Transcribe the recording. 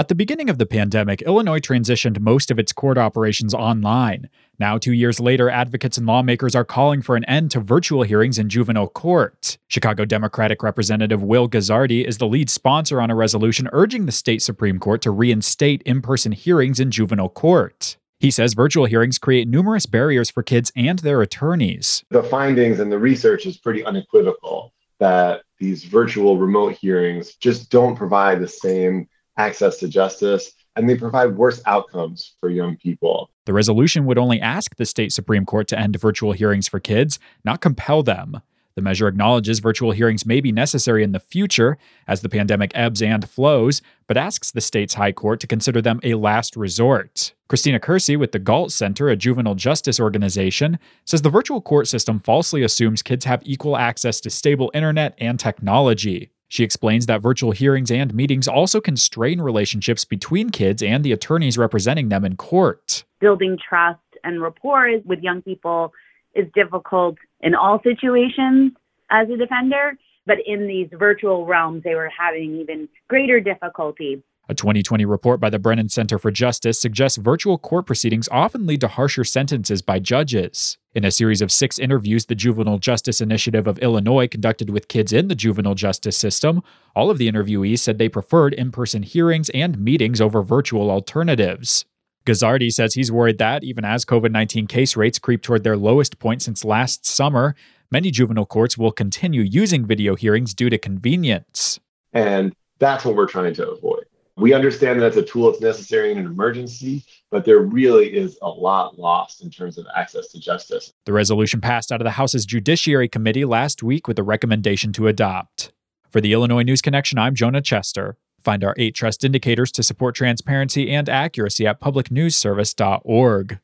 At the beginning of the pandemic, Illinois transitioned most of its court operations online. Now, two years later, advocates and lawmakers are calling for an end to virtual hearings in juvenile court. Chicago Democratic Representative Will Guzzardi is the lead sponsor on a resolution urging the state Supreme Court to reinstate in person hearings in juvenile court. He says virtual hearings create numerous barriers for kids and their attorneys. The findings and the research is pretty unequivocal that these virtual remote hearings just don't provide the same access to justice, and they provide worse outcomes for young people. The resolution would only ask the state Supreme Court to end virtual hearings for kids, not compel them. The measure acknowledges virtual hearings may be necessary in the future as the pandemic ebbs and flows, but asks the state's high court to consider them a last resort. Christina Kersey with the Gault Center, a juvenile justice organization, says the virtual court system falsely assumes kids have equal access to stable internet and technology. She explains that virtual hearings and meetings also constrain relationships between kids and the attorneys representing them in court. Building trust and rapport with young people is difficult in all situations as a defender, but in these virtual realms, they were having even greater difficulty a 2020 report by the Brennan Center for Justice suggests virtual court proceedings often lead to harsher sentences by judges. In a series of six interviews the Juvenile Justice Initiative of Illinois conducted with kids in the juvenile justice system, all of the interviewees said they preferred in person hearings and meetings over virtual alternatives. Guzzardi says he's worried that, even as COVID 19 case rates creep toward their lowest point since last summer, many juvenile courts will continue using video hearings due to convenience. And that's what we're trying to avoid. We understand that it's a tool that's necessary in an emergency, but there really is a lot lost in terms of access to justice. The resolution passed out of the House's Judiciary Committee last week with a recommendation to adopt. For the Illinois News Connection, I'm Jonah Chester. Find our eight trust indicators to support transparency and accuracy at publicnewsservice.org.